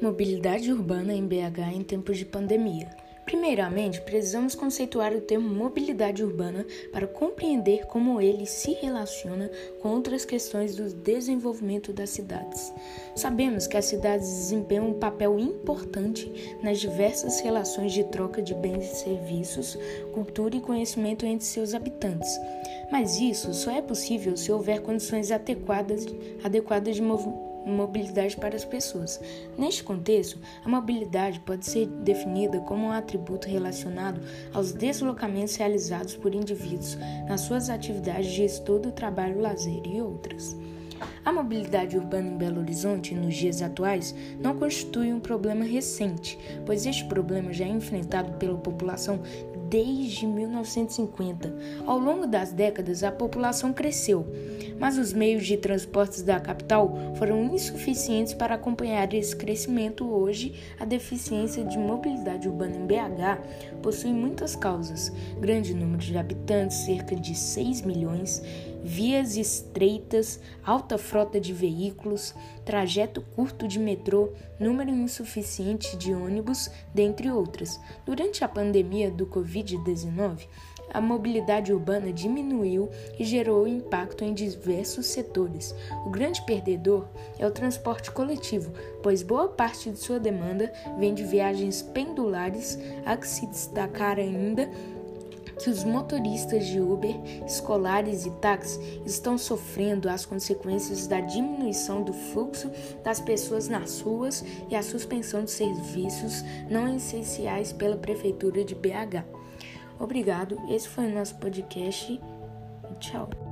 Mobilidade urbana em BH em tempos de pandemia. Primeiramente, precisamos conceituar o termo mobilidade urbana para compreender como ele se relaciona com outras questões do desenvolvimento das cidades. Sabemos que as cidades desempenham um papel importante nas diversas relações de troca de bens e serviços, cultura e conhecimento entre seus habitantes. Mas isso só é possível se houver condições adequadas, adequadas de movimento mobilidade para as pessoas. Neste contexto, a mobilidade pode ser definida como um atributo relacionado aos deslocamentos realizados por indivíduos nas suas atividades de estudo, trabalho, lazer e outras. A mobilidade urbana em Belo Horizonte, nos dias atuais, não constitui um problema recente, pois este problema já é enfrentado pela população desde 1950. Ao longo das décadas, a população cresceu, mas os meios de transportes da capital foram insuficientes para acompanhar esse crescimento. Hoje, a deficiência de mobilidade urbana em BH possui muitas causas: grande número de habitantes, cerca de 6 milhões, vias estreitas, alta frota de veículos, trajeto curto de metrô, número insuficiente de ônibus, dentre outras. Durante a pandemia do Covid-19, a mobilidade urbana diminuiu e gerou impacto em diversos setores. O grande perdedor é o transporte coletivo, pois boa parte de sua demanda vem de viagens pendulares, a que se destacar ainda que os motoristas de Uber, escolares e táxis estão sofrendo as consequências da diminuição do fluxo das pessoas nas ruas e a suspensão de serviços não essenciais pela Prefeitura de BH. Obrigado, esse foi o nosso podcast tchau.